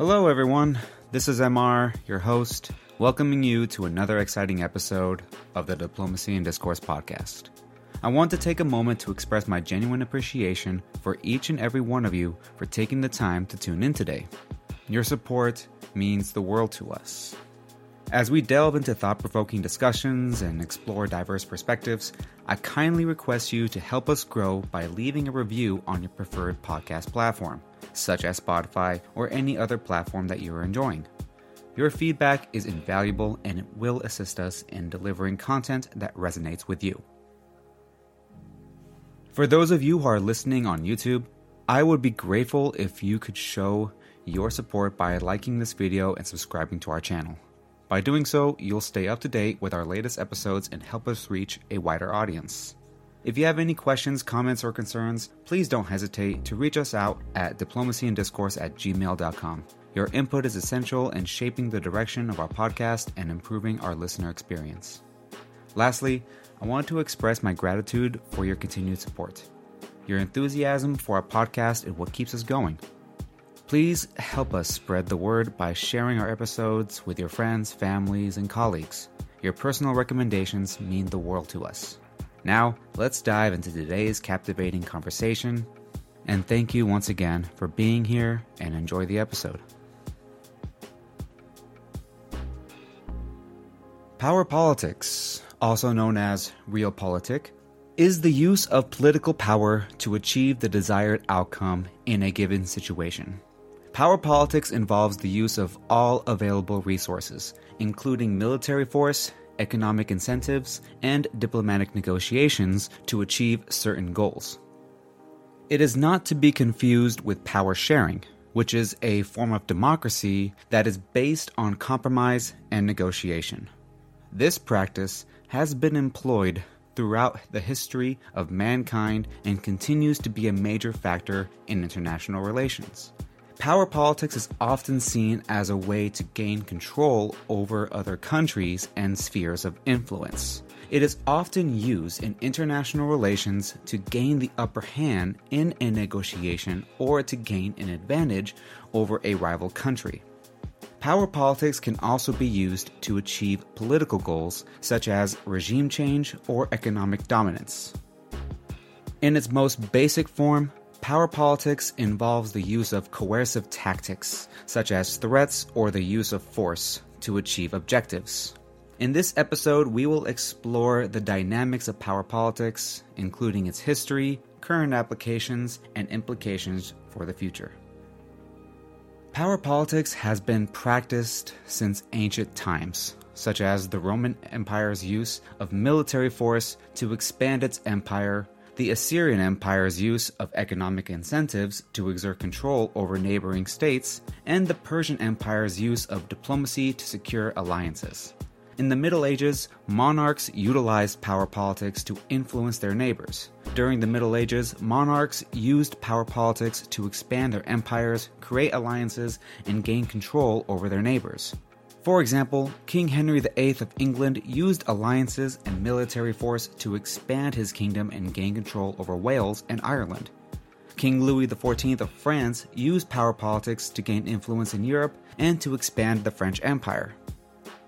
Hello, everyone. This is MR, your host, welcoming you to another exciting episode of the Diplomacy and Discourse podcast. I want to take a moment to express my genuine appreciation for each and every one of you for taking the time to tune in today. Your support means the world to us. As we delve into thought provoking discussions and explore diverse perspectives, I kindly request you to help us grow by leaving a review on your preferred podcast platform, such as Spotify or any other platform that you are enjoying. Your feedback is invaluable and it will assist us in delivering content that resonates with you. For those of you who are listening on YouTube, I would be grateful if you could show your support by liking this video and subscribing to our channel. By doing so, you'll stay up to date with our latest episodes and help us reach a wider audience. If you have any questions, comments, or concerns, please don't hesitate to reach us out at diplomacyandiscourse at gmail.com. Your input is essential in shaping the direction of our podcast and improving our listener experience. Lastly, I want to express my gratitude for your continued support. Your enthusiasm for our podcast is what keeps us going. Please help us spread the word by sharing our episodes with your friends, families, and colleagues. Your personal recommendations mean the world to us. Now, let's dive into today's captivating conversation. And thank you once again for being here and enjoy the episode. Power politics also known as realpolitik, is the use of political power to achieve the desired outcome in a given situation. Power politics involves the use of all available resources, including military force, economic incentives, and diplomatic negotiations to achieve certain goals. It is not to be confused with power sharing, which is a form of democracy that is based on compromise and negotiation. This practice has been employed throughout the history of mankind and continues to be a major factor in international relations. Power politics is often seen as a way to gain control over other countries and spheres of influence. It is often used in international relations to gain the upper hand in a negotiation or to gain an advantage over a rival country. Power politics can also be used to achieve political goals such as regime change or economic dominance. In its most basic form, power politics involves the use of coercive tactics, such as threats or the use of force, to achieve objectives. In this episode, we will explore the dynamics of power politics, including its history, current applications, and implications for the future. Power politics has been practiced since ancient times, such as the Roman Empire's use of military force to expand its empire, the Assyrian Empire's use of economic incentives to exert control over neighboring states, and the Persian Empire's use of diplomacy to secure alliances. In the Middle Ages, monarchs utilized power politics to influence their neighbors. During the Middle Ages, monarchs used power politics to expand their empires, create alliances, and gain control over their neighbors. For example, King Henry VIII of England used alliances and military force to expand his kingdom and gain control over Wales and Ireland. King Louis XIV of France used power politics to gain influence in Europe and to expand the French Empire.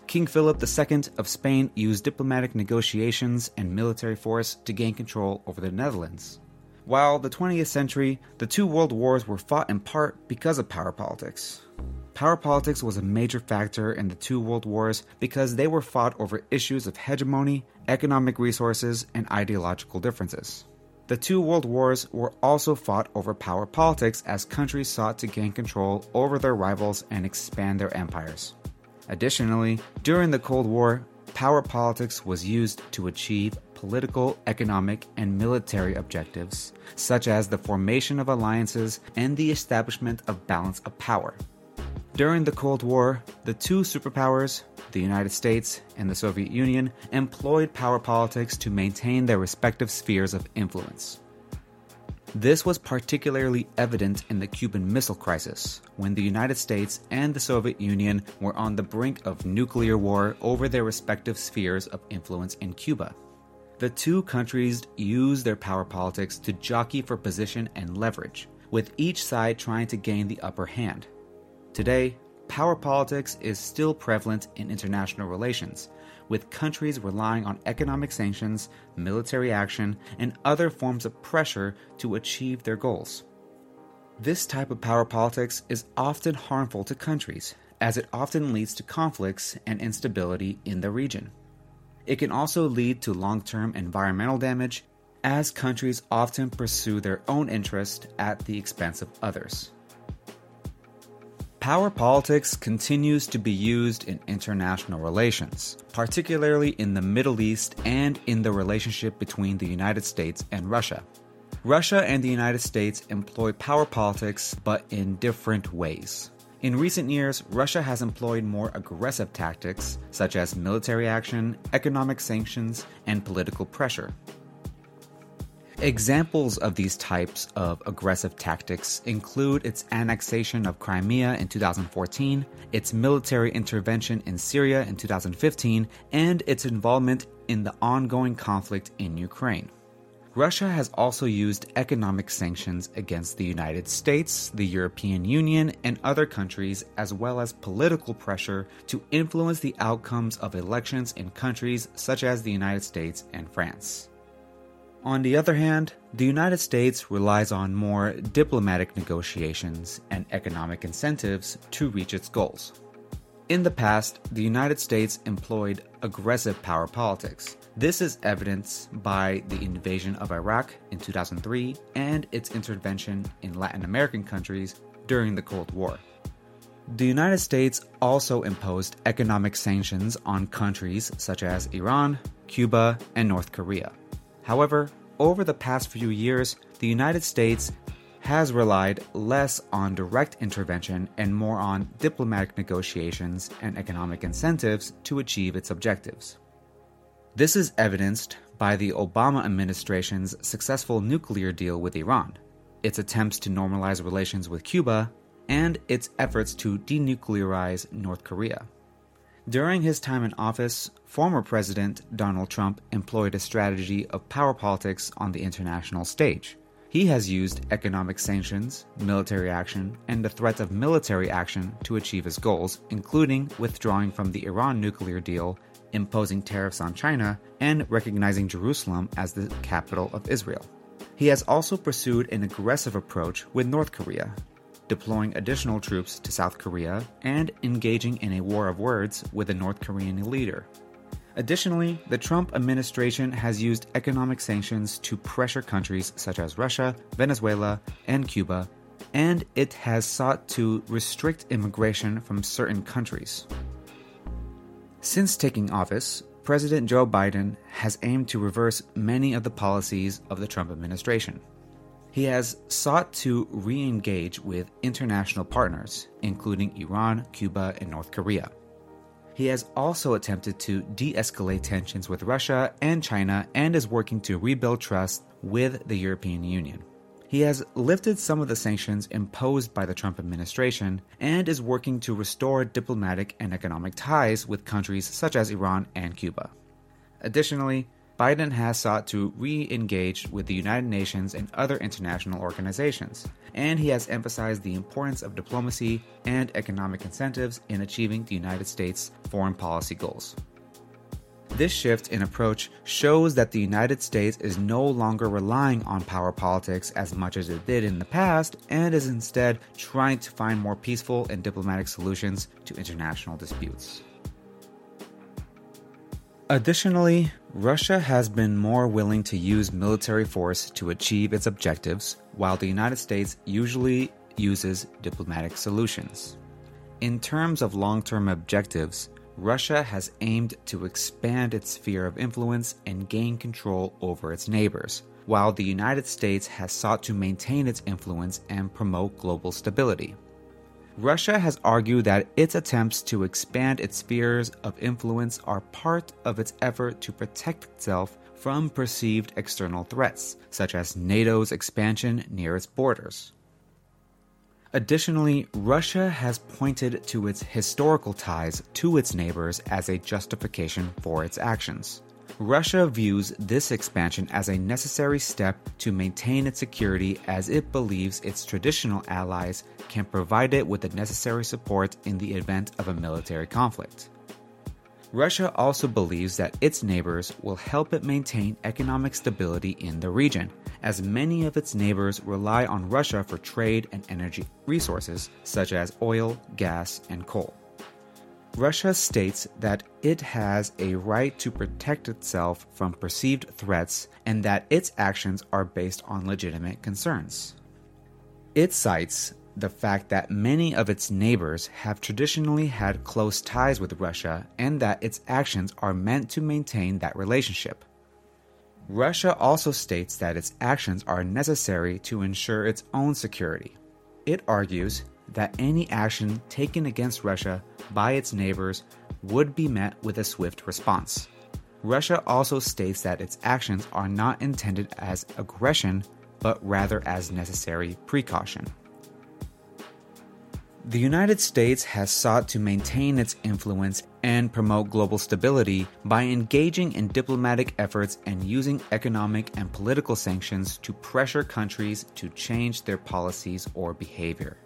King Philip II of Spain used diplomatic negotiations and military force to gain control over the Netherlands. While the 20th century, the two world wars were fought in part because of power politics. Power politics was a major factor in the two world wars because they were fought over issues of hegemony, economic resources, and ideological differences. The two world wars were also fought over power politics as countries sought to gain control over their rivals and expand their empires. Additionally, during the Cold War, power politics was used to achieve political, economic, and military objectives, such as the formation of alliances and the establishment of balance of power. During the Cold War, the two superpowers, the United States and the Soviet Union, employed power politics to maintain their respective spheres of influence. This was particularly evident in the Cuban Missile Crisis, when the United States and the Soviet Union were on the brink of nuclear war over their respective spheres of influence in Cuba. The two countries used their power politics to jockey for position and leverage, with each side trying to gain the upper hand. Today, power politics is still prevalent in international relations, with countries relying on economic sanctions, military action, and other forms of pressure to achieve their goals. This type of power politics is often harmful to countries, as it often leads to conflicts and instability in the region. It can also lead to long term environmental damage, as countries often pursue their own interest at the expense of others. Power politics continues to be used in international relations, particularly in the Middle East and in the relationship between the United States and Russia. Russia and the United States employ power politics, but in different ways. In recent years, Russia has employed more aggressive tactics, such as military action, economic sanctions, and political pressure. Examples of these types of aggressive tactics include its annexation of Crimea in 2014, its military intervention in Syria in 2015, and its involvement in the ongoing conflict in Ukraine. Russia has also used economic sanctions against the United States, the European Union, and other countries, as well as political pressure to influence the outcomes of elections in countries such as the United States and France. On the other hand, the United States relies on more diplomatic negotiations and economic incentives to reach its goals. In the past, the United States employed aggressive power politics. This is evidenced by the invasion of Iraq in 2003 and its intervention in Latin American countries during the Cold War. The United States also imposed economic sanctions on countries such as Iran, Cuba, and North Korea. However, over the past few years, the United States has relied less on direct intervention and more on diplomatic negotiations and economic incentives to achieve its objectives. This is evidenced by the Obama administration's successful nuclear deal with Iran, its attempts to normalize relations with Cuba, and its efforts to denuclearize North Korea. During his time in office, former President Donald Trump employed a strategy of power politics on the international stage. He has used economic sanctions, military action, and the threat of military action to achieve his goals, including withdrawing from the Iran nuclear deal, imposing tariffs on China, and recognizing Jerusalem as the capital of Israel. He has also pursued an aggressive approach with North Korea, deploying additional troops to South Korea, and engaging in a war of words with the North Korean leader. Additionally, the Trump administration has used economic sanctions to pressure countries such as Russia, Venezuela, and Cuba, and it has sought to restrict immigration from certain countries. Since taking office, President Joe Biden has aimed to reverse many of the policies of the Trump administration. He has sought to re engage with international partners, including Iran, Cuba, and North Korea. He has also attempted to de escalate tensions with Russia and China and is working to rebuild trust with the European Union. He has lifted some of the sanctions imposed by the Trump administration and is working to restore diplomatic and economic ties with countries such as Iran and Cuba. Additionally, Biden has sought to re engage with the United Nations and other international organizations, and he has emphasized the importance of diplomacy and economic incentives in achieving the United States' foreign policy goals. This shift in approach shows that the United States is no longer relying on power politics as much as it did in the past and is instead trying to find more peaceful and diplomatic solutions to international disputes. Additionally, Russia has been more willing to use military force to achieve its objectives, while the United States usually uses diplomatic solutions. In terms of long term objectives, Russia has aimed to expand its sphere of influence and gain control over its neighbors, while the United States has sought to maintain its influence and promote global stability. Russia has argued that its attempts to expand its spheres of influence are part of its effort to protect itself from perceived external threats, such as NATO's expansion near its borders. Additionally, Russia has pointed to its historical ties to its neighbors as a justification for its actions. Russia views this expansion as a necessary step to maintain its security as it believes its traditional allies can provide it with the necessary support in the event of a military conflict. Russia also believes that its neighbors will help it maintain economic stability in the region, as many of its neighbors rely on Russia for trade and energy resources such as oil, gas, and coal. Russia states that it has a right to protect itself from perceived threats and that its actions are based on legitimate concerns. It cites the fact that many of its neighbors have traditionally had close ties with Russia and that its actions are meant to maintain that relationship. Russia also states that its actions are necessary to ensure its own security. It argues that any action taken against Russia by its neighbors would be met with a swift response. Russia also states that its actions are not intended as aggression, but rather as necessary precaution. The United States has sought to maintain its influence and promote global stability by engaging in diplomatic efforts and using economic and political sanctions to pressure countries to change their policies or behavior.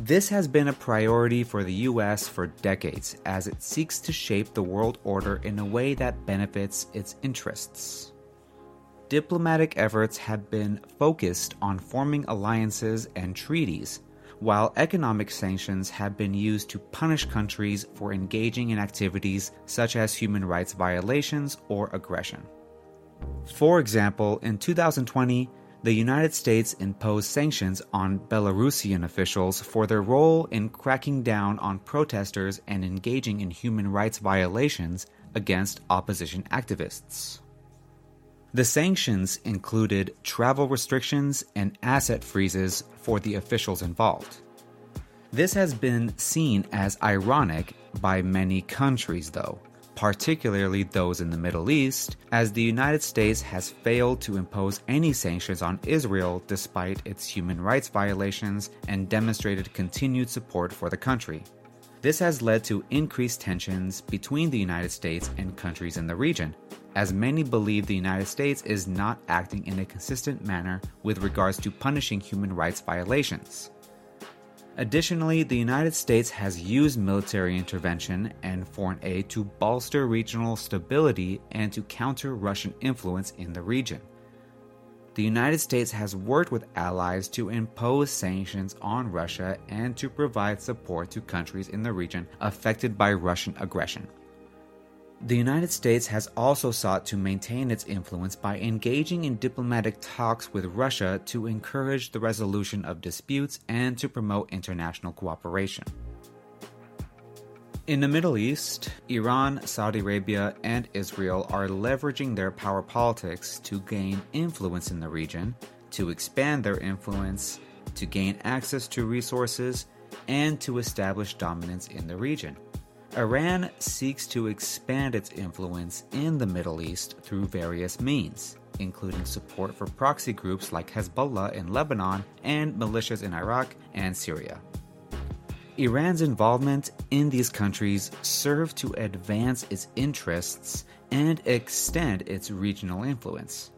This has been a priority for the US for decades as it seeks to shape the world order in a way that benefits its interests. Diplomatic efforts have been focused on forming alliances and treaties while economic sanctions have been used to punish countries for engaging in activities such as human rights violations or aggression. For example, in 2020, the United States imposed sanctions on Belarusian officials for their role in cracking down on protesters and engaging in human rights violations against opposition activists. The sanctions included travel restrictions and asset freezes for the officials involved. This has been seen as ironic by many countries, though, particularly those in the Middle East, as the United States has failed to impose any sanctions on Israel despite its human rights violations and demonstrated continued support for the country. This has led to increased tensions between the United States and countries in the region, as many believe the United States is not acting in a consistent manner with regards to punishing human rights violations. Additionally, the United States has used military intervention and foreign aid to bolster regional stability and to counter Russian influence in the region. The United States has worked with allies to impose sanctions on Russia and to provide support to countries in the region affected by Russian aggression. The United States has also sought to maintain its influence by engaging in diplomatic talks with Russia to encourage the resolution of disputes and to promote international cooperation. In the Middle East, Iran, Saudi Arabia, and Israel are leveraging their power politics to gain influence in the region, to expand their influence, to gain access to resources, and to establish dominance in the region. Iran seeks to expand its influence in the Middle East through various means, including support for proxy groups like Hezbollah in Lebanon and militias in Iraq and Syria. Iran's involvement in these countries serve to advance its interests and extend its regional influence.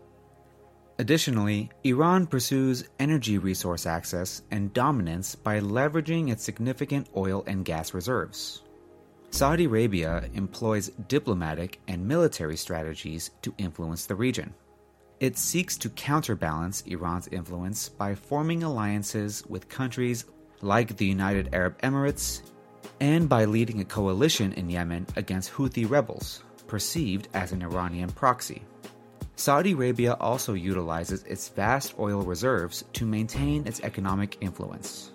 Additionally, Iran pursues energy resource access and dominance by leveraging its significant oil and gas reserves. Saudi Arabia employs diplomatic and military strategies to influence the region. It seeks to counterbalance Iran's influence by forming alliances with countries like the United Arab Emirates and by leading a coalition in Yemen against Houthi rebels, perceived as an Iranian proxy. Saudi Arabia also utilizes its vast oil reserves to maintain its economic influence.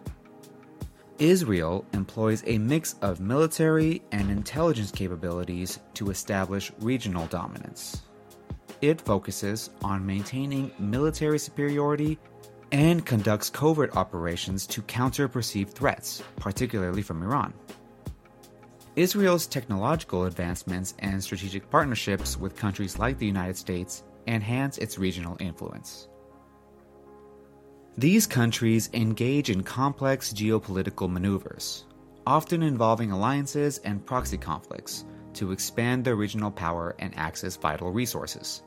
Israel employs a mix of military and intelligence capabilities to establish regional dominance. It focuses on maintaining military superiority and conducts covert operations to counter perceived threats, particularly from Iran. Israel's technological advancements and strategic partnerships with countries like the United States enhance its regional influence. These countries engage in complex geopolitical maneuvers, often involving alliances and proxy conflicts, to expand their regional power and access vital resources.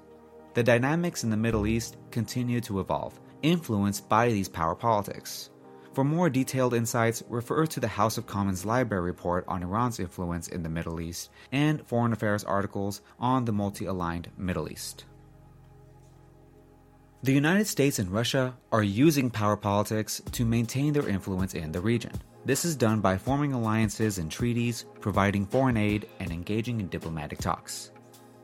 The dynamics in the Middle East continue to evolve, influenced by these power politics. For more detailed insights, refer to the House of Commons Library report on Iran's influence in the Middle East and foreign affairs articles on the multi aligned Middle East. The United States and Russia are using power politics to maintain their influence in the region. This is done by forming alliances and treaties, providing foreign aid, and engaging in diplomatic talks.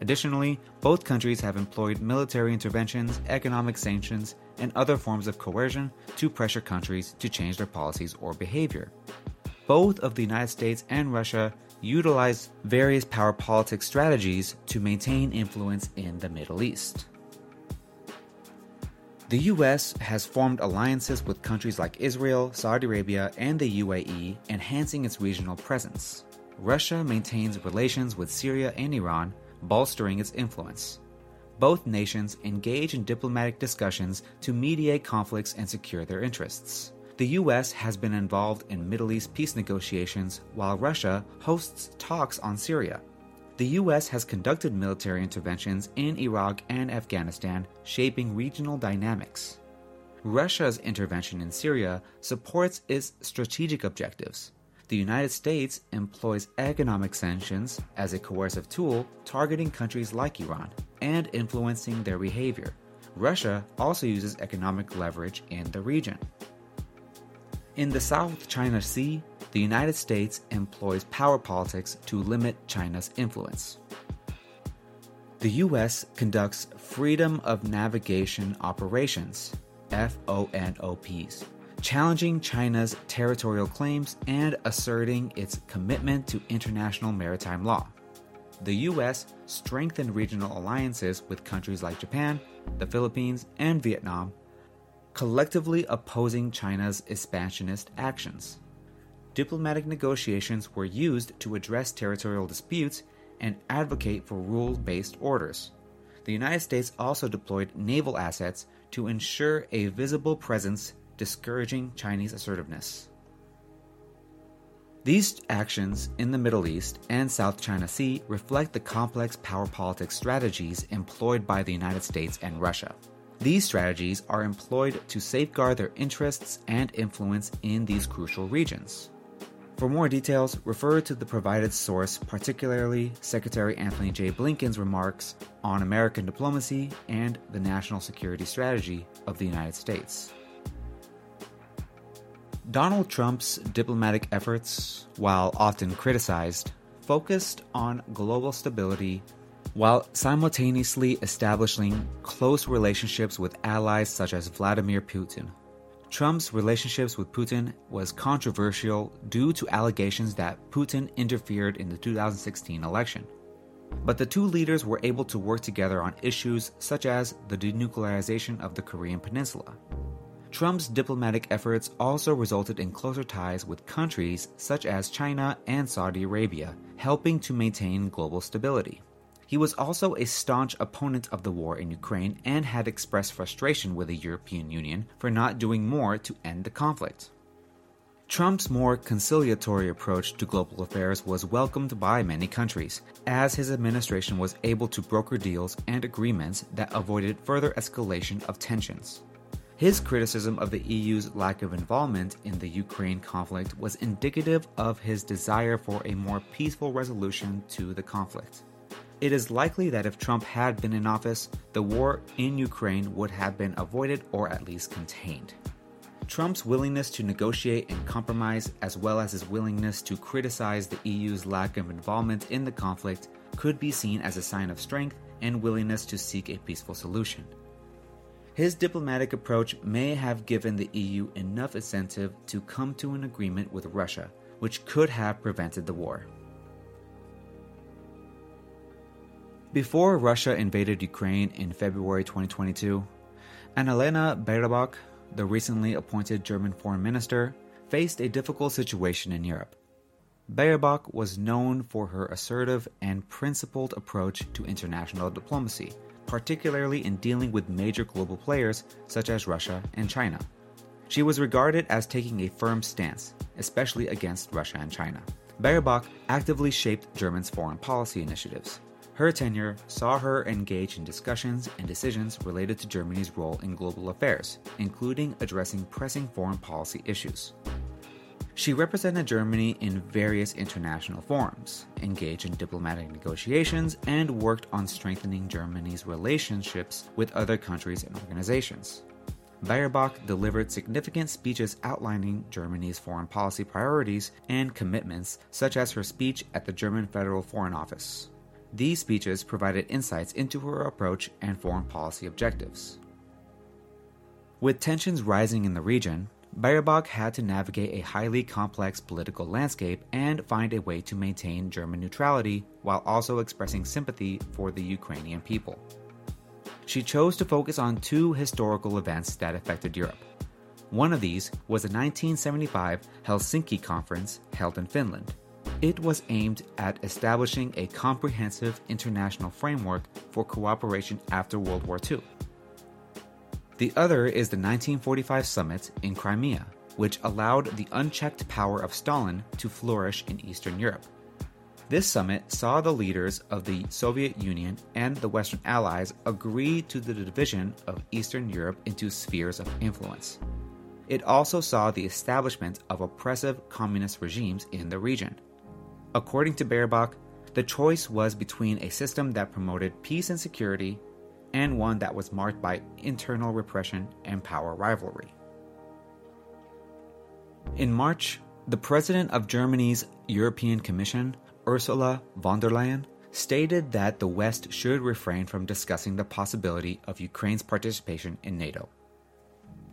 Additionally, both countries have employed military interventions, economic sanctions, and other forms of coercion to pressure countries to change their policies or behavior. Both of the United States and Russia utilize various power politics strategies to maintain influence in the Middle East. The US has formed alliances with countries like Israel, Saudi Arabia, and the UAE, enhancing its regional presence. Russia maintains relations with Syria and Iran, bolstering its influence. Both nations engage in diplomatic discussions to mediate conflicts and secure their interests. The US has been involved in Middle East peace negotiations, while Russia hosts talks on Syria. The US has conducted military interventions in Iraq and Afghanistan, shaping regional dynamics. Russia's intervention in Syria supports its strategic objectives. The United States employs economic sanctions as a coercive tool targeting countries like Iran and influencing their behavior. Russia also uses economic leverage in the region. In the South China Sea, the United States employs power politics to limit China's influence. The US conducts Freedom of Navigation Operations, FONOPs, challenging China's territorial claims and asserting its commitment to international maritime law. The US strengthened regional alliances with countries like Japan, the Philippines, and Vietnam, collectively opposing China's expansionist actions diplomatic negotiations were used to address territorial disputes and advocate for rule based orders. The United States also deployed naval assets to ensure a visible presence, discouraging Chinese assertiveness. These actions in the Middle East and South China Sea reflect the complex power politics strategies employed by the United States and Russia. These strategies are employed to safeguard their interests and influence in these crucial regions. For more details, refer to the provided source, particularly Secretary Antony J. Blinken's remarks on American diplomacy and the national security strategy of the United States. Donald Trump's diplomatic efforts, while often criticized, focused on global stability while simultaneously establishing close relationships with allies such as Vladimir Putin. Trump's relationships with Putin was controversial due to allegations that Putin interfered in the 2016 election. But the two leaders were able to work together on issues such as the denuclearization of the Korean Peninsula. Trump's diplomatic efforts also resulted in closer ties with countries such as China and Saudi Arabia, helping to maintain global stability. He was also a staunch opponent of the war in Ukraine and had expressed frustration with the European Union for not doing more to end the conflict. Trump's more conciliatory approach to global affairs was welcomed by many countries, as his administration was able to broker deals and agreements that avoided further escalation of tensions. His criticism of the EU's lack of involvement in the Ukraine conflict was indicative of his desire for a more peaceful resolution to the conflict. It is likely that if Trump had been in office, the war in Ukraine would have been avoided or at least contained. Trump's willingness to negotiate and compromise, as well as his willingness to criticize the EU's lack of involvement in the conflict, could be seen as a sign of strength and willingness to seek a peaceful solution. His diplomatic approach may have given the EU enough incentive to come to an agreement with Russia, which could have prevented the war. Before Russia invaded Ukraine in February 2022, Annalena Baerbock, the recently appointed German foreign minister, faced a difficult situation in Europe. Baerbock was known for her assertive and principled approach to international diplomacy, particularly in dealing with major global players such as Russia and China. She was regarded as taking a firm stance, especially against Russia and China Baerbock actively shaped Germany's foreign policy initiatives. Her tenure saw her engage in discussions and decisions related to Germany's role in global affairs, including addressing pressing foreign policy issues. She represented Germany in various international forums, engaged in diplomatic negotiations, and worked on strengthening Germany's relationships with other countries and organizations. Baerbock delivered significant speeches outlining Germany's foreign policy priorities and commitments, such as her speech at the German Federal Foreign Office. These speeches provided insights into her approach and foreign policy objectives. With tensions rising in the region, Baerbock had to navigate a highly complex political landscape and find a way to maintain German neutrality while also expressing sympathy for the Ukrainian people she chose to focus on two historical events that affected Europe. One of these was the 1975 Helsinki Conference held in Finland. It was aimed at establishing a comprehensive international framework for cooperation after World War II. The other is the 1945 summit in Crimea, which allowed the unchecked power of Stalin to flourish in Eastern Europe. This summit saw the leaders of the Soviet Union and the Western Allies agree to the division of Eastern Europe into spheres of influence. It also saw the establishment of oppressive communist regimes in the region. According to Baerbock, the choice was between a system that promoted peace and security and one that was marked by internal repression and power rivalry. In March, the president of Germany's European Commission Ursula von der Leyen stated that the West should refrain from discussing the possibility of Ukraine's participation in NATO.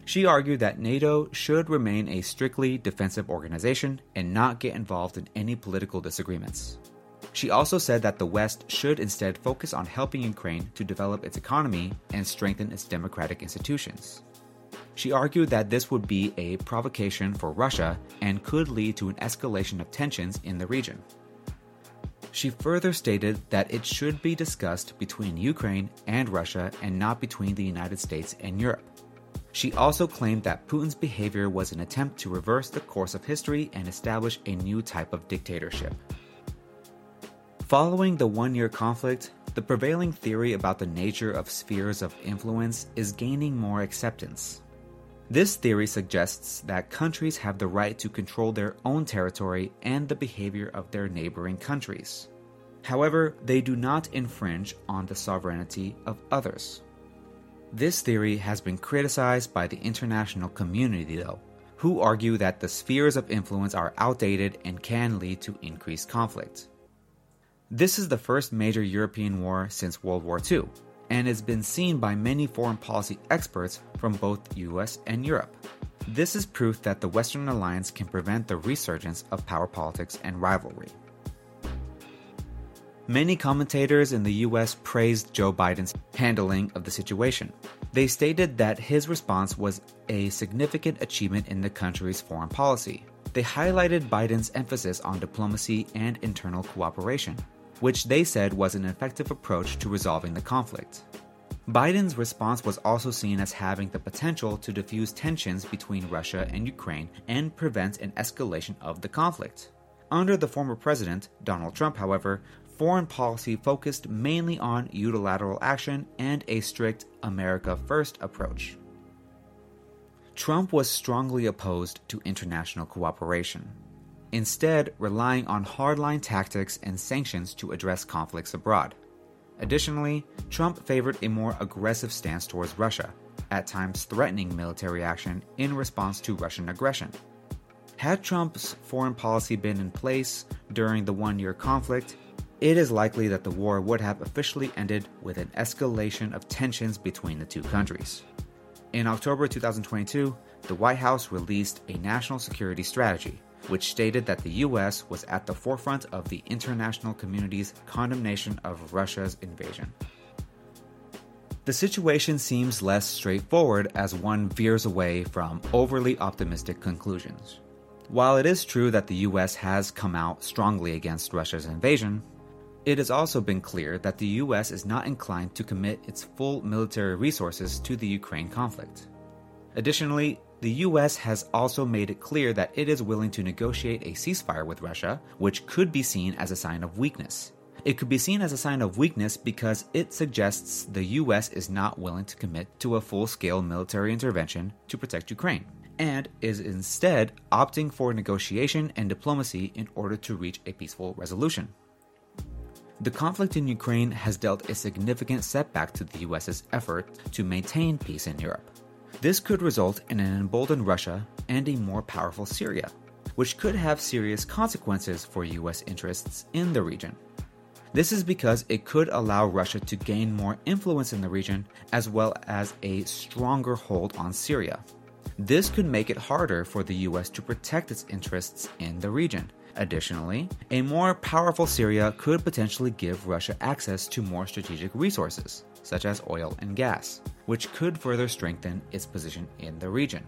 She argued that NATO should remain a strictly defensive organization and not get involved in any political disagreements. She also said that the West should instead focus on helping Ukraine to develop its economy and strengthen its democratic institutions. She argued that this would be a provocation for Russia and could lead to an escalation of tensions in the region. She further stated that it should be discussed between Ukraine and Russia and not between the United States and Europe. She also claimed that Putin's behavior was an attempt to reverse the course of history and establish a new type of dictatorship. Following the one year conflict, the prevailing theory about the nature of spheres of influence is gaining more acceptance. This theory suggests that countries have the right to control their own territory and the behavior of their neighboring countries. However, they do not infringe on the sovereignty of others. This theory has been criticized by the international community, though, who argue that the spheres of influence are outdated and can lead to increased conflict. This is the first major European war since World War II, and has been seen by many foreign policy experts from both US and Europe. This is proof that the Western alliance can prevent the resurgence of power politics and rivalry. Many commentators in the US praised Joe Biden's handling of the situation. They stated that his response was a significant achievement in the country's foreign policy. They highlighted Biden's emphasis on diplomacy and internal cooperation which they said was an effective approach to resolving the conflict. Biden's response was also seen as having the potential to diffuse tensions between Russia and Ukraine and prevent an escalation of the conflict. Under the former president, Donald Trump, however, foreign policy focused mainly on unilateral action and a strict America First approach. Trump was strongly opposed to international cooperation instead relying on hardline tactics and sanctions to address conflicts abroad. Additionally, Trump favored a more aggressive stance towards Russia, at times threatening military action in response to Russian aggression. Had Trump's foreign policy been in place during the one year conflict, it is likely that the war would have officially ended with an escalation of tensions between the two countries. In October 2022, the White House released a national security strategy which stated that the US was at the forefront of the international community's condemnation of Russia's invasion. The situation seems less straightforward as one veers away from overly optimistic conclusions. While it is true that the US has come out strongly against Russia's invasion, it has also been clear that the US is not inclined to commit its full military resources to the Ukraine conflict. Additionally, the US has also made it clear that it is willing to negotiate a ceasefire with Russia, which could be seen as a sign of weakness. It could be seen as a sign of weakness because it suggests the US is not willing to commit to a full scale military intervention to protect Ukraine, and is instead opting for negotiation and diplomacy in order to reach a peaceful resolution. The conflict in Ukraine has dealt a significant setback to the US's effort to maintain peace in Europe. This could result in an emboldened Russia and a more powerful Syria, which could have serious consequences for US interests in the region. This is because it could allow Russia to gain more influence in the region as well as a stronger hold on Syria. This could make it harder for the US to protect its interests in the region. Additionally, a more powerful Syria could potentially give Russia access to more strategic resources, such as oil and gas, which could further strengthen its position in the region.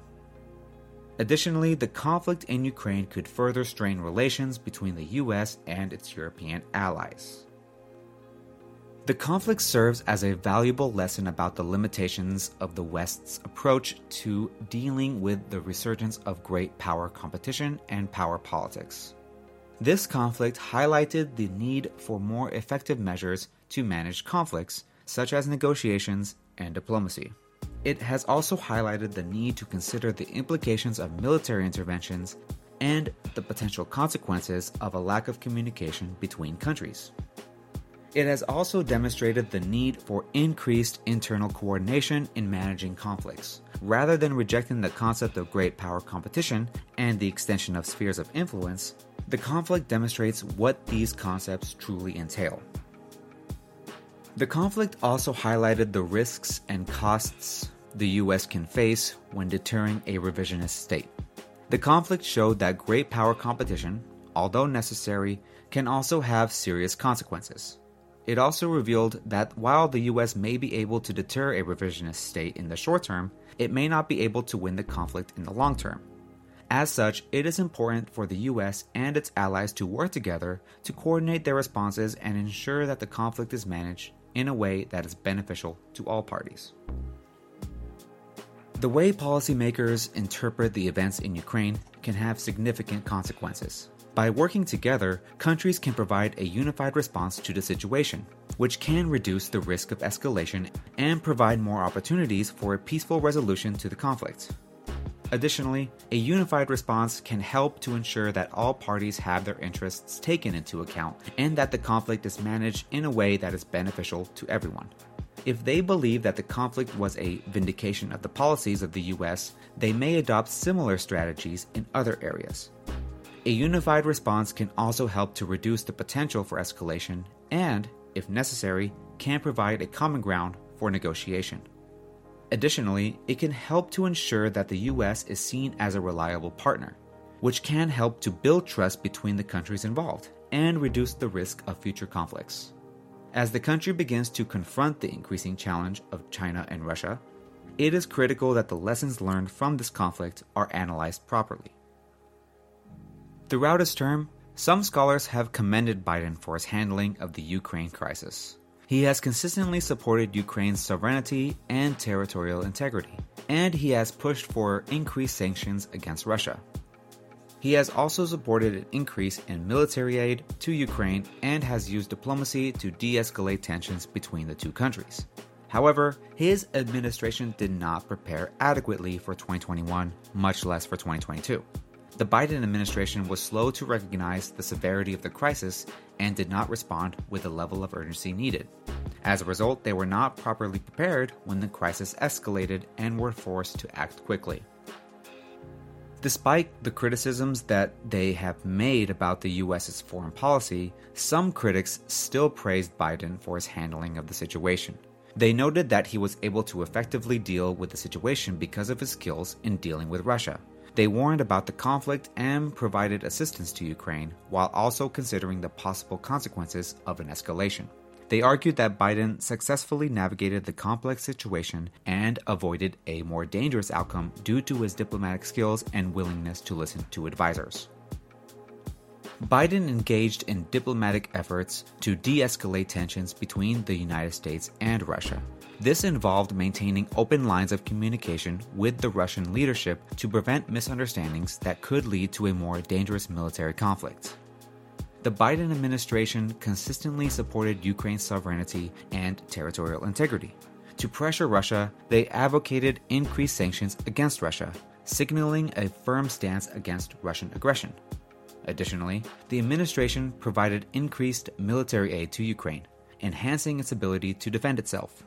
Additionally, the conflict in Ukraine could further strain relations between the US and its European allies. The conflict serves as a valuable lesson about the limitations of the West's approach to dealing with the resurgence of great power competition and power politics. This conflict highlighted the need for more effective measures to manage conflicts, such as negotiations and diplomacy. It has also highlighted the need to consider the implications of military interventions and the potential consequences of a lack of communication between countries. It has also demonstrated the need for increased internal coordination in managing conflicts. Rather than rejecting the concept of great power competition and the extension of spheres of influence, the conflict demonstrates what these concepts truly entail. The conflict also highlighted the risks and costs the US can face when deterring a revisionist state. The conflict showed that great power competition, although necessary, can also have serious consequences. It also revealed that while the US may be able to deter a revisionist state in the short term, it may not be able to win the conflict in the long term. As such, it is important for the US and its allies to work together to coordinate their responses and ensure that the conflict is managed in a way that is beneficial to all parties. The way policymakers interpret the events in Ukraine can have significant consequences. By working together, countries can provide a unified response to the situation, which can reduce the risk of escalation and provide more opportunities for a peaceful resolution to the conflict. Additionally, a unified response can help to ensure that all parties have their interests taken into account and that the conflict is managed in a way that is beneficial to everyone. If they believe that the conflict was a vindication of the policies of the US, they may adopt similar strategies in other areas. A unified response can also help to reduce the potential for escalation and, if necessary, can provide a common ground for negotiation. Additionally, it can help to ensure that the US is seen as a reliable partner, which can help to build trust between the countries involved and reduce the risk of future conflicts. As the country begins to confront the increasing challenge of China and Russia, it is critical that the lessons learned from this conflict are analyzed properly. Throughout his term, some scholars have commended Biden for his handling of the Ukraine crisis. He has consistently supported Ukraine's sovereignty and territorial integrity, and he has pushed for increased sanctions against Russia. He has also supported an increase in military aid to Ukraine and has used diplomacy to de escalate tensions between the two countries. However, his administration did not prepare adequately for 2021, much less for 2022 the Biden administration was slow to recognize the severity of the crisis and did not respond with the level of urgency needed. As a result, they were not properly prepared when the crisis escalated and were forced to act quickly. Despite the criticisms that they have made about the US's foreign policy, some critics still praised Biden for his handling of the situation. They noted that he was able to effectively deal with the situation because of his skills in dealing with Russia. They warned about the conflict and provided assistance to Ukraine while also considering the possible consequences of an escalation. They argued that Biden successfully navigated the complex situation and avoided a more dangerous outcome due to his diplomatic skills and willingness to listen to advisors. Biden engaged in diplomatic efforts to de escalate tensions between the United States and Russia. This involved maintaining open lines of communication with the Russian leadership to prevent misunderstandings that could lead to a more dangerous military conflict. The Biden administration consistently supported Ukraine's sovereignty and territorial integrity. To pressure Russia, they advocated increased sanctions against Russia, signaling a firm stance against Russian aggression. Additionally, the administration provided increased military aid to Ukraine, enhancing its ability to defend itself.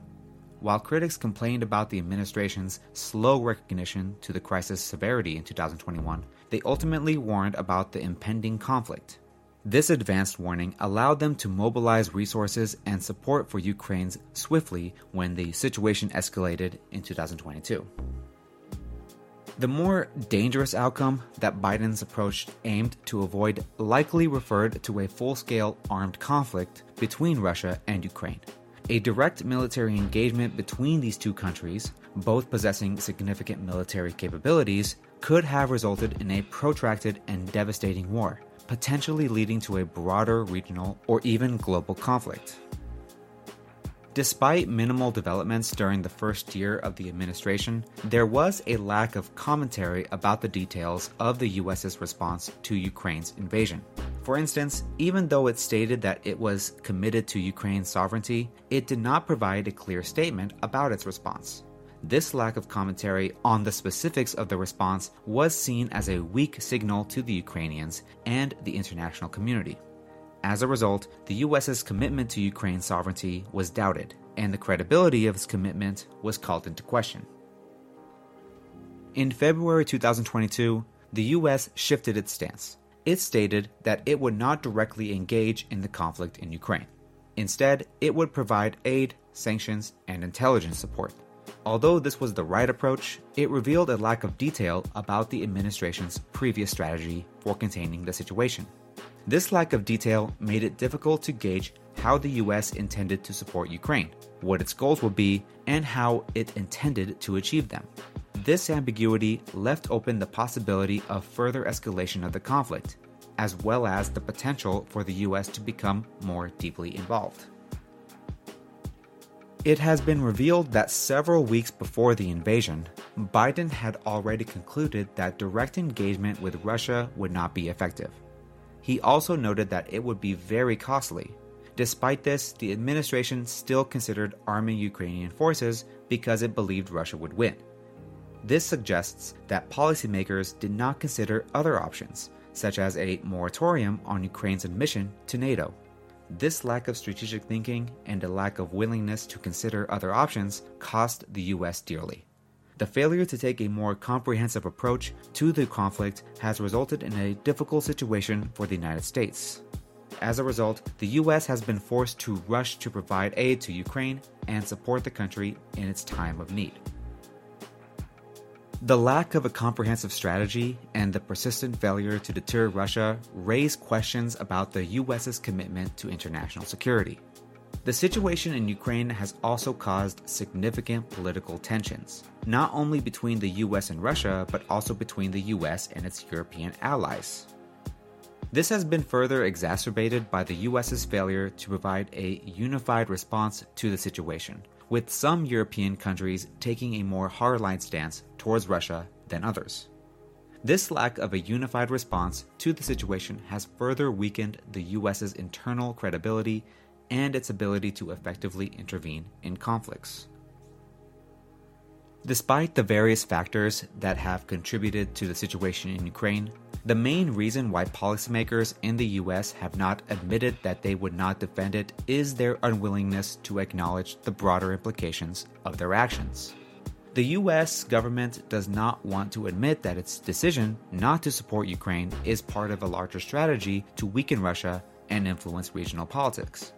While critics complained about the administration's slow recognition to the crisis' severity in 2021, they ultimately warned about the impending conflict. This advanced warning allowed them to mobilize resources and support for Ukraine's swiftly when the situation escalated in 2022. The more dangerous outcome that Biden's approach aimed to avoid likely referred to a full scale armed conflict between Russia and Ukraine. A direct military engagement between these two countries, both possessing significant military capabilities, could have resulted in a protracted and devastating war, potentially leading to a broader regional or even global conflict. Despite minimal developments during the first year of the administration, there was a lack of commentary about the details of the US's response to Ukraine's invasion. For instance, even though it stated that it was committed to Ukraine's sovereignty, it did not provide a clear statement about its response. This lack of commentary on the specifics of the response was seen as a weak signal to the Ukrainians and the international community. As a result, the US's commitment to Ukraine's sovereignty was doubted, and the credibility of its commitment was called into question. In February 2022, the US shifted its stance. It stated that it would not directly engage in the conflict in Ukraine. Instead, it would provide aid, sanctions, and intelligence support. Although this was the right approach, it revealed a lack of detail about the administration's previous strategy for containing the situation. This lack of detail made it difficult to gauge how the US intended to support Ukraine, what its goals would be, and how it intended to achieve them. This ambiguity left open the possibility of further escalation of the conflict, as well as the potential for the US to become more deeply involved. It has been revealed that several weeks before the invasion, Biden had already concluded that direct engagement with Russia would not be effective. He also noted that it would be very costly. Despite this, the administration still considered arming Ukrainian forces because it believed Russia would win. This suggests that policymakers did not consider other options, such as a moratorium on Ukraine's admission to NATO. This lack of strategic thinking and a lack of willingness to consider other options cost the US dearly. The failure to take a more comprehensive approach to the conflict has resulted in a difficult situation for the United States. As a result, the US has been forced to rush to provide aid to Ukraine and support the country in its time of need. The lack of a comprehensive strategy and the persistent failure to deter Russia raise questions about the US's commitment to international security. The situation in Ukraine has also caused significant political tensions, not only between the US and Russia, but also between the US and its European allies. This has been further exacerbated by the US's failure to provide a unified response to the situation, with some European countries taking a more hardline stance towards Russia than others. This lack of a unified response to the situation has further weakened the US's internal credibility and its ability to effectively intervene in conflicts. Despite the various factors that have contributed to the situation in Ukraine, the main reason why policymakers in the US have not admitted that they would not defend it is their unwillingness to acknowledge the broader implications of their actions. The US government does not want to admit that its decision not to support Ukraine is part of a larger strategy to weaken Russia and influence regional politics.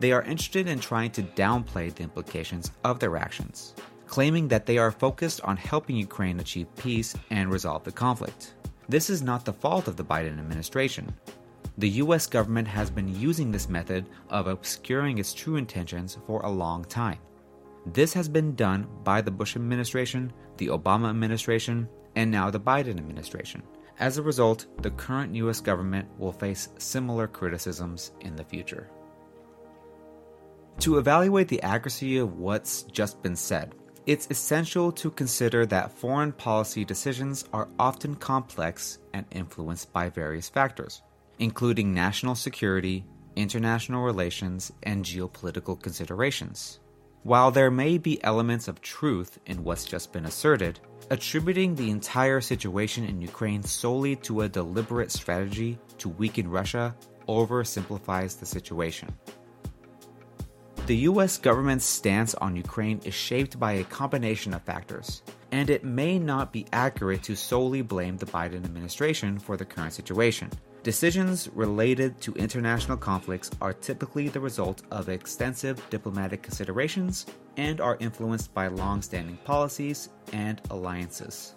They are interested in trying to downplay the implications of their actions, claiming that they are focused on helping Ukraine achieve peace and resolve the conflict. This is not the fault of the Biden administration. The US government has been using this method of obscuring its true intentions for a long time. This has been done by the Bush administration, the Obama administration, and now the Biden administration. As a result, the current US government will face similar criticisms in the future. To evaluate the accuracy of what's just been said, it's essential to consider that foreign policy decisions are often complex and influenced by various factors, including national security, international relations, and geopolitical considerations. While there may be elements of truth in what's just been asserted, attributing the entire situation in Ukraine solely to a deliberate strategy to weaken Russia oversimplifies the situation. The US government's stance on Ukraine is shaped by a combination of factors, and it may not be accurate to solely blame the Biden administration for the current situation. Decisions related to international conflicts are typically the result of extensive diplomatic considerations and are influenced by long standing policies and alliances.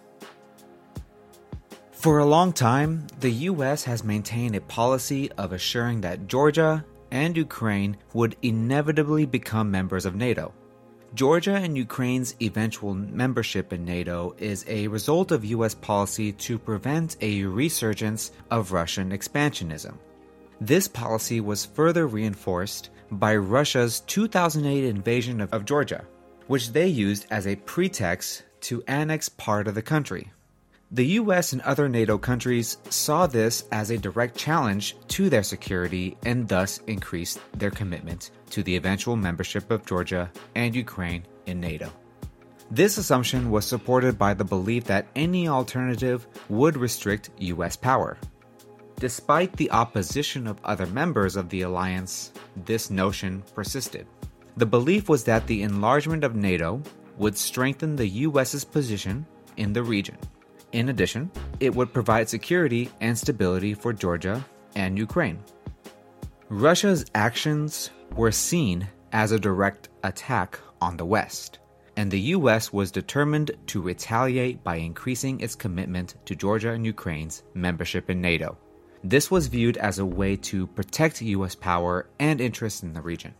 For a long time, the US has maintained a policy of assuring that Georgia and Ukraine would inevitably become members of NATO. Georgia and Ukraine's eventual membership in NATO is a result of US policy to prevent a resurgence of Russian expansionism. This policy was further reinforced by Russia's 2008 invasion of, Georgia, which they used as a pretext to annex part of the country. The US and other NATO countries saw this as a direct challenge to their security and thus increased their commitment to the eventual membership of Georgia and Ukraine in NATO. This assumption was supported by the belief that any alternative would restrict US power. Despite the opposition of other members of the alliance, this notion persisted. The belief was that the enlargement of NATO would strengthen the US's position in the region in addition, it would provide security and stability for Georgia and Ukraine. Russia's actions were seen as a direct attack on the West, and the US was determined to retaliate by increasing its commitment to Georgia and Ukraine's membership in NATO. This was viewed as a way to protect US power and interests in the region.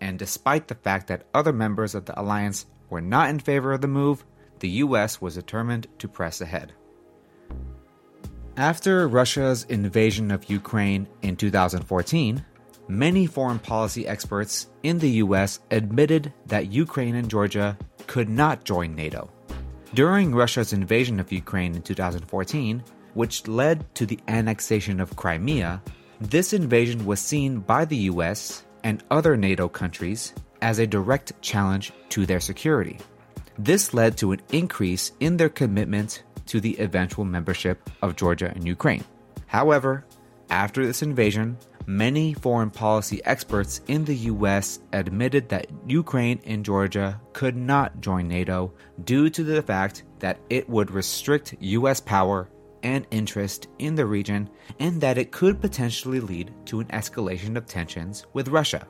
And despite the fact that other members of the alliance were not in favor of the move, the US was determined to press ahead. After Russia's invasion of Ukraine in 2014, many foreign policy experts in the US admitted that Ukraine and Georgia could not join NATO. During Russia's invasion of Ukraine in 2014, which led to the annexation of Crimea, this invasion was seen by the US and other NATO countries as a direct challenge to their security. This led to an increase in their commitment to the eventual membership of Georgia and Ukraine. However, after this invasion, many foreign policy experts in the US admitted that Ukraine and Georgia could not join NATO due to the fact that it would restrict US power and interest in the region and that it could potentially lead to an escalation of tensions with Russia.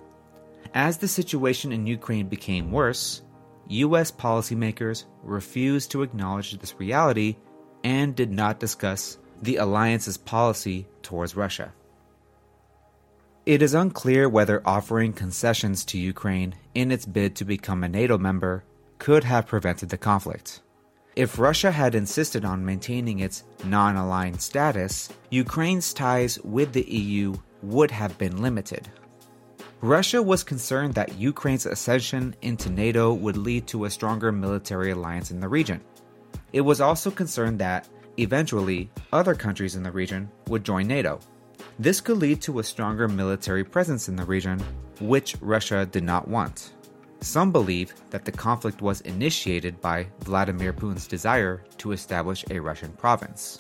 As the situation in Ukraine became worse, US policymakers refused to acknowledge this reality and did not discuss the alliance's policy towards Russia. It is unclear whether offering concessions to Ukraine in its bid to become a NATO member could have prevented the conflict. If Russia had insisted on maintaining its non aligned status, Ukraine's ties with the EU would have been limited. Russia was concerned that Ukraine's ascension into NATO would lead to a stronger military alliance in the region. It was also concerned that, eventually, other countries in the region would join NATO. This could lead to a stronger military presence in the region, which Russia did not want. Some believe that the conflict was initiated by Vladimir Putin's desire to establish a Russian province.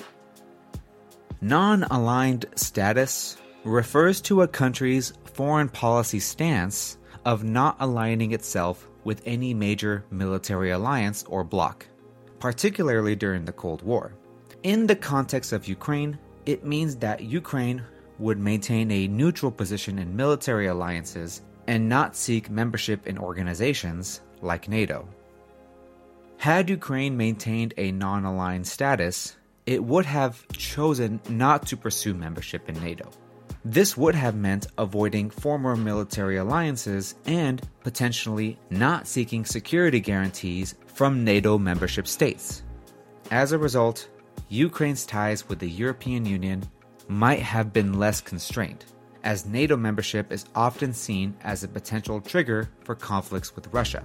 Non aligned status refers to a country's foreign policy stance of not aligning itself with any major military alliance or bloc particularly during the Cold War. In the context of Ukraine, it means that Ukraine would maintain a neutral position in military alliances and not seek membership in organizations like NATO. Had Ukraine maintained a non aligned status, it would have chosen not to pursue membership in NATO. This would have meant avoiding former military alliances and potentially not seeking security guarantees from NATO membership states. As a result, Ukraine's ties with the European Union might have been less constrained, as NATO membership is often seen as a potential trigger for conflicts with Russia.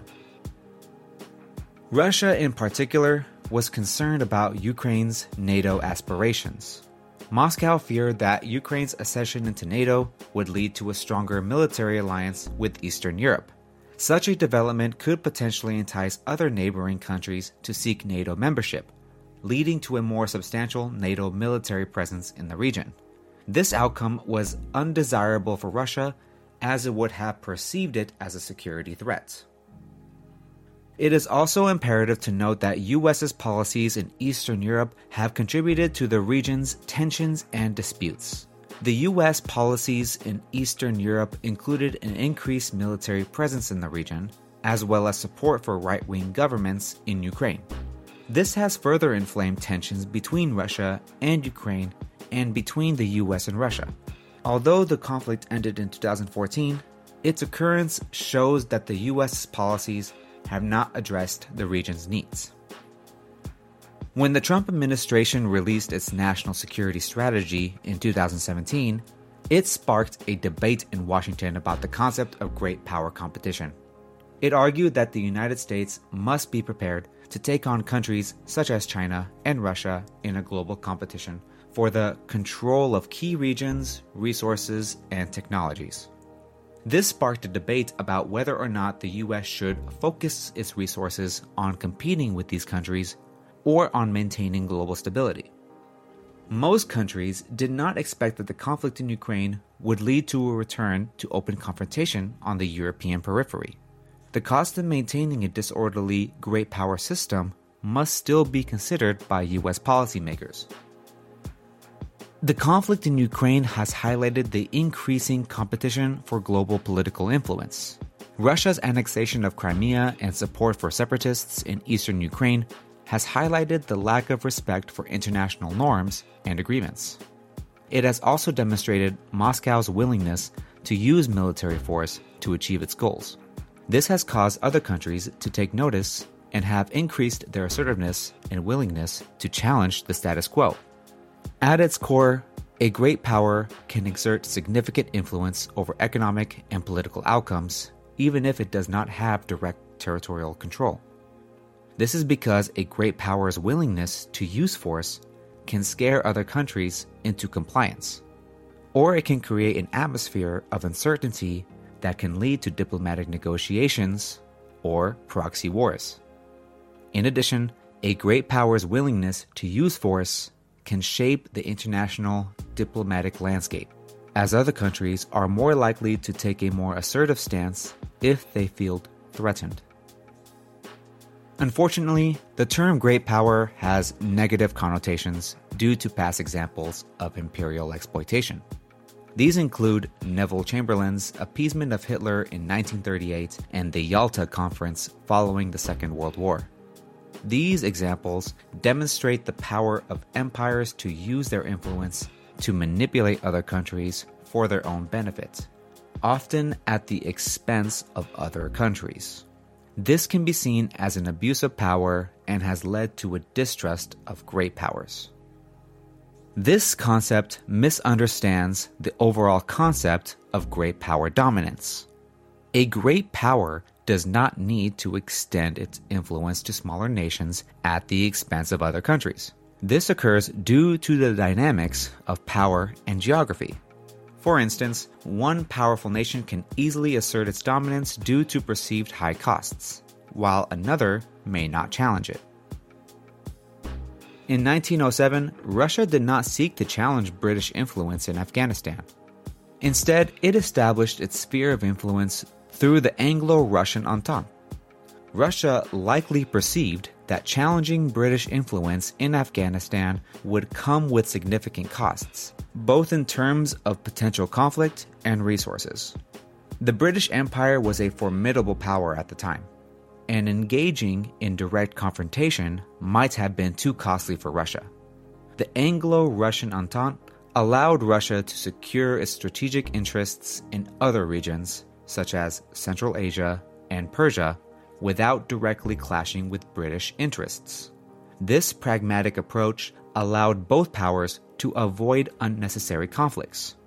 Russia, in particular, was concerned about Ukraine's NATO aspirations. Moscow feared that Ukraine's accession into NATO would lead to a stronger military alliance with Eastern Europe. Such a development could potentially entice other neighboring countries to seek NATO membership, leading to a more substantial NATO military presence in the region. This outcome was undesirable for Russia as it would have perceived it as a security threat. It is also imperative to note that US's policies in Eastern Europe have contributed to the region's tensions and disputes. The US policies in Eastern Europe included an increased military presence in the region, as well as support for right wing governments in Ukraine. This has further inflamed tensions between Russia and Ukraine and between the US and Russia. Although the conflict ended in 2014, its occurrence shows that the US's policies have not addressed the region's needs. When the Trump administration released its national security strategy in 2017, it sparked a debate in Washington about the concept of great power competition. It argued that the United States must be prepared to take on countries such as China and Russia in a global competition for the control of key regions, resources, and technologies. This sparked a debate about whether or not the US should focus its resources on competing with these countries or on maintaining global stability. Most countries did not expect that the conflict in Ukraine would lead to a return to open confrontation on the European periphery. The cost of maintaining a disorderly great power system must still be considered by US policymakers. The conflict in Ukraine has highlighted the increasing competition for global political influence. Russia's annexation of Crimea and support for separatists in eastern Ukraine has highlighted the lack of respect for international norms and agreements. It has also demonstrated Moscow's willingness to use military force to achieve its goals. This has caused other countries to take notice and have increased their assertiveness and willingness to challenge the status quo. At its core, a great power can exert significant influence over economic and political outcomes, even if it does not have direct territorial control. This is because a great power's willingness to use force can scare other countries into compliance, or it can create an atmosphere of uncertainty that can lead to diplomatic negotiations or proxy wars. In addition, a great power's willingness to use force can shape the international diplomatic landscape, as other countries are more likely to take a more assertive stance if they feel threatened. Unfortunately, the term great power has negative connotations due to past examples of imperial exploitation. These include Neville Chamberlain's appeasement of Hitler in 1938 and the Yalta Conference following the Second World War. These examples demonstrate the power of empires to use their influence to manipulate other countries for their own benefit, often at the expense of other countries. This can be seen as an abuse of power and has led to a distrust of great powers. This concept misunderstands the overall concept of great power dominance. A great power does not need to extend its influence to smaller nations at the expense of other countries. This occurs due to the dynamics of power and geography. For instance, one powerful nation can easily assert its dominance due to perceived high costs, while another may not challenge it. In 1907, Russia did not seek to challenge British influence in Afghanistan. Instead, it established its sphere of influence through the Anglo Russian Entente. Russia likely perceived that challenging British influence in Afghanistan would come with significant costs, both in terms of potential conflict and resources. The British Empire was a formidable power at the time, and engaging in direct confrontation might have been too costly for Russia. The Anglo Russian Entente allowed Russia to secure its strategic interests in other regions such as Central Asia and Persia, without directly clashing with British interests. This pragmatic approach allowed both powers to avoid unnecessary conflicts.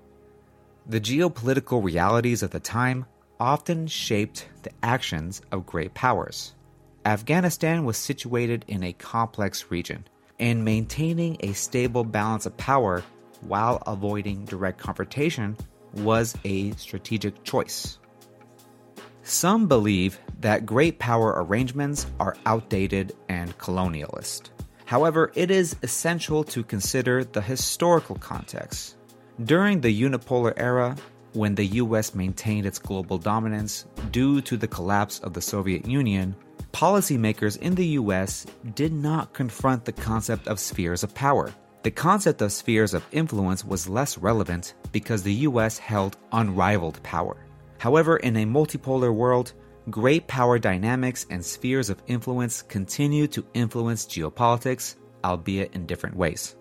The geopolitical realities of the time often shaped the actions of great powers. Afghanistan was situated in a complex region, and maintaining a stable balance of power while avoiding direct confrontation was a strategic choice. Some believe that great power arrangements are outdated and colonialist. However, it is essential to consider the historical context. During the unipolar era, when the US maintained its global dominance due to the collapse of the Soviet Union, policymakers in the US did not confront the concept of spheres of power. The concept of spheres of influence was less relevant because the US held unrivaled power. However, in a multipolar world, great power dynamics and spheres of influence continue to influence geopolitics, albeit in different ways.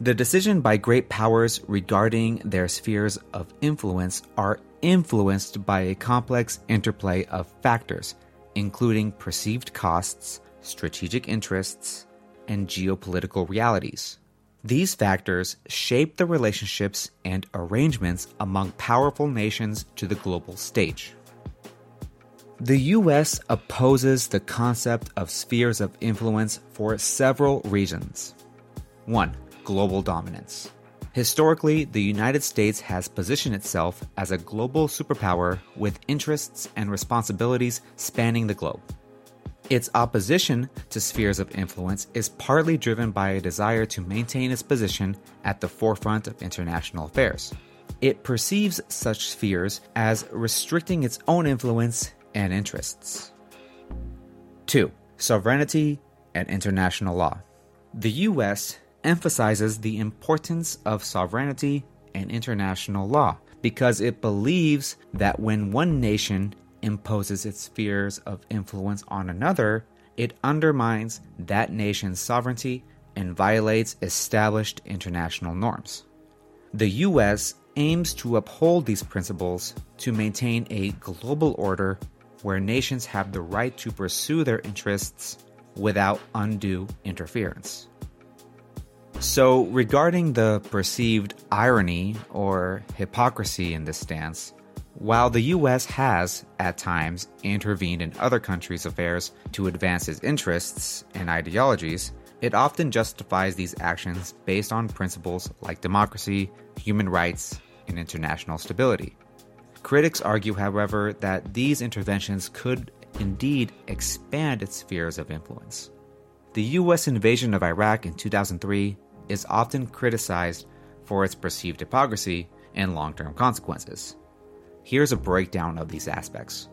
The decision by great powers regarding their spheres of influence are influenced by a complex interplay of factors, including perceived costs, strategic interests, and geopolitical realities. These factors shape the relationships and arrangements among powerful nations to the global stage. The US opposes the concept of spheres of influence for several reasons. 1 global dominance. Historically, the United States has positioned itself as a global superpower with interests and responsibilities spanning the globe. Its opposition to spheres of influence is partly driven by a desire to maintain its position at the forefront of international affairs. It perceives such spheres as restricting its own influence and interests. 2. Sovereignty and international law. The U.S emphasizes the importance of sovereignty and international law because it believes that when one nation imposes its spheres of influence on another, it undermines that nation's sovereignty and violates established international norms. The US aims to uphold these principles to maintain a global order where nations have the right to pursue their interests without undue interference. So, regarding the perceived irony or hypocrisy in this stance, while the US has, at times, intervened in other countries' affairs to advance its interests and ideologies, it often justifies these actions based on principles like democracy, human rights, and international stability. Critics argue, however, that these interventions could indeed expand its spheres of influence. The US invasion of Iraq in 2003 is often criticized for its perceived hypocrisy and long term consequences. Here's a breakdown of these aspects.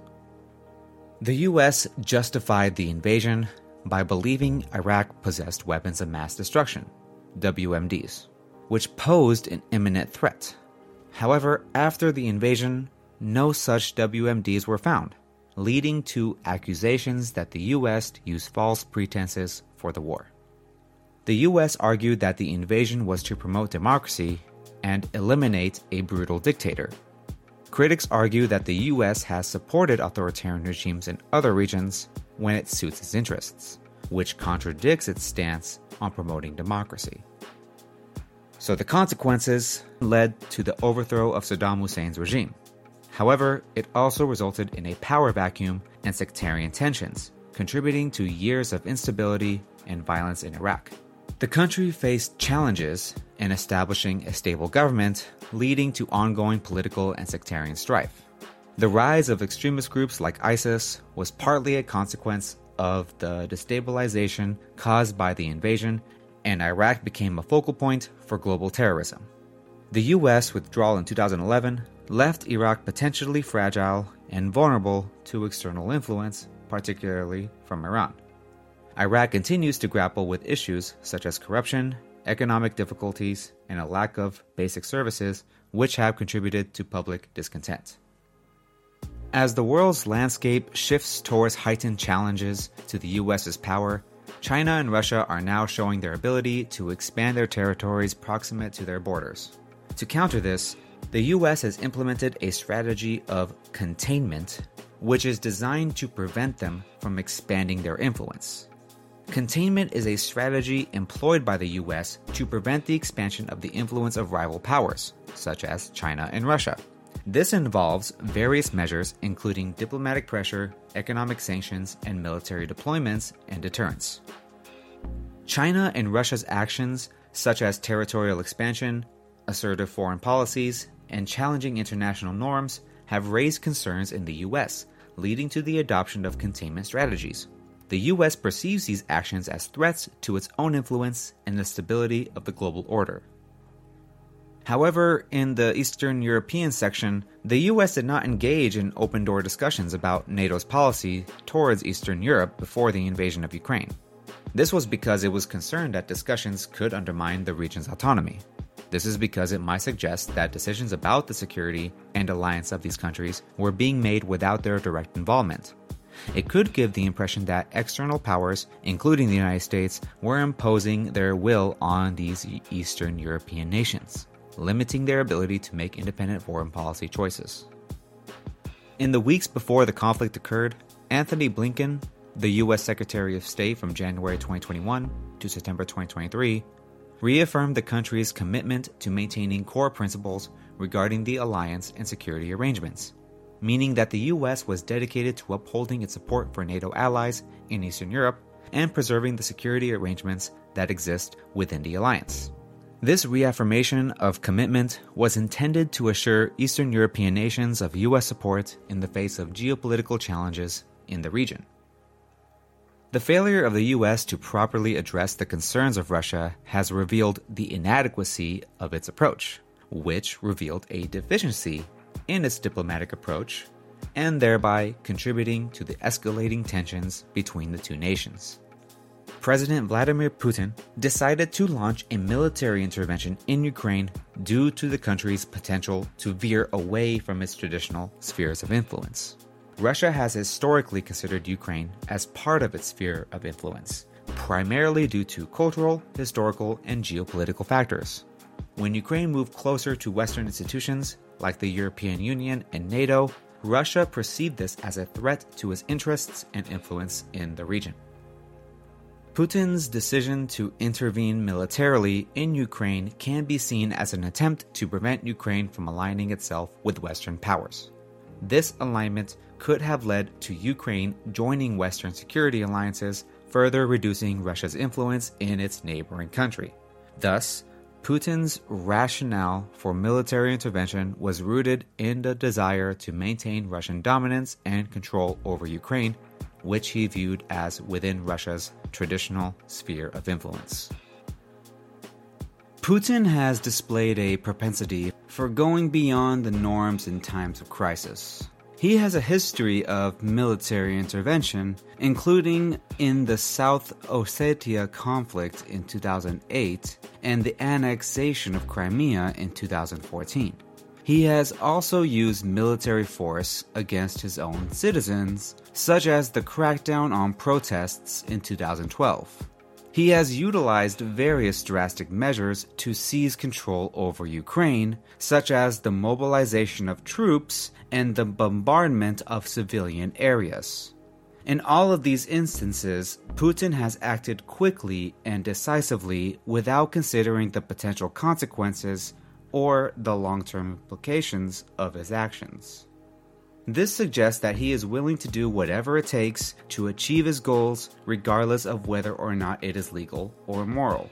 The US justified the invasion by believing Iraq possessed weapons of mass destruction, WMDs, which posed an imminent threat. However, after the invasion, no such WMDs were found, leading to accusations that the US used false pretenses for the war. The US argued that the invasion was to promote democracy and eliminate a brutal dictator. Critics argue that the US has supported authoritarian regimes in other regions when it suits its interests, which contradicts its stance on promoting democracy. So the consequences led to the overthrow of Saddam Hussein's regime. However, it also resulted in a power vacuum and sectarian tensions, contributing to years of instability and violence in Iraq. The country faced challenges in establishing a stable government, leading to ongoing political and sectarian strife. The rise of extremist groups like ISIS was partly a consequence of the destabilization caused by the invasion, and Iraq became a focal point for global terrorism. The US withdrawal in 2011 left Iraq potentially fragile and vulnerable to external influence, particularly from Iran. Iraq continues to grapple with issues such as corruption, economic difficulties, and a lack of basic services, which have contributed to public discontent. As the world's landscape shifts towards heightened challenges to the US's power, China and Russia are now showing their ability to expand their territories proximate to their borders. To counter this, the US has implemented a strategy of containment, which is designed to prevent them from expanding their influence. Containment is a strategy employed by the US to prevent the expansion of the influence of rival powers, such as China and Russia. This involves various measures, including diplomatic pressure, economic sanctions, and military deployments and deterrence. China and Russia's actions, such as territorial expansion, assertive foreign policies, and challenging international norms, have raised concerns in the US, leading to the adoption of containment strategies the US perceives these actions as threats to its own influence and the stability of the global order. However, in the Eastern European section, the US did not engage in open door discussions about NATO's policy towards Eastern Europe before the invasion of Ukraine. This was because it was concerned that discussions could undermine the region's autonomy. This is because it might suggest that decisions about the security and alliance of these countries were being made without their direct involvement. It could give the impression that external powers, including the United States, were imposing their will on these Eastern European nations, limiting their ability to make independent foreign policy choices. In the weeks before the conflict occurred, Antony Blinken, the U.S. Secretary of State from January 2021 to September 2023, reaffirmed the country's commitment to maintaining core principles regarding the alliance and security arrangements meaning that the US was dedicated to upholding its support for NATO allies in Eastern Europe and preserving the security arrangements that exist within the alliance. This reaffirmation of commitment was intended to assure Eastern European nations of US support in the face of geopolitical challenges in the region. The failure of the US to properly address the concerns of Russia has revealed the inadequacy of its approach, which revealed a deficiency in its diplomatic approach, and thereby contributing to the escalating tensions between the two nations. President Vladimir Putin decided to launch a military intervention in Ukraine due to the country's potential to veer away from its traditional spheres of influence. Russia has historically considered Ukraine as part of its sphere of influence, primarily due to cultural, historical, and geopolitical factors. When Ukraine moved closer to Western institutions, like the European Union and NATO, Russia perceived this as a threat to its interests and influence in the region. Putin's decision to intervene militarily in Ukraine can be seen as an attempt to prevent Ukraine from aligning itself with Western powers. This alignment could have led to Ukraine joining Western security alliances, further reducing Russia's influence in its neighboring country. Thus, Putin's rationale for military intervention was rooted in the desire to maintain Russian dominance and control over Ukraine, which he viewed as within Russia's traditional sphere of influence. Putin has displayed a propensity for going beyond the norms in times of crisis. He has a history of military intervention, including in the South Ossetia conflict in 2008 and the annexation of Crimea in 2014. He has also used military force against his own citizens, such as the crackdown on protests in 2012. He has utilized various drastic measures to seize control over Ukraine, such as the mobilization of troops and the bombardment of civilian areas. In all of these instances, Putin has acted quickly and decisively without considering the potential consequences or the long term implications of his actions. This suggests that he is willing to do whatever it takes to achieve his goals, regardless of whether or not it is legal or moral.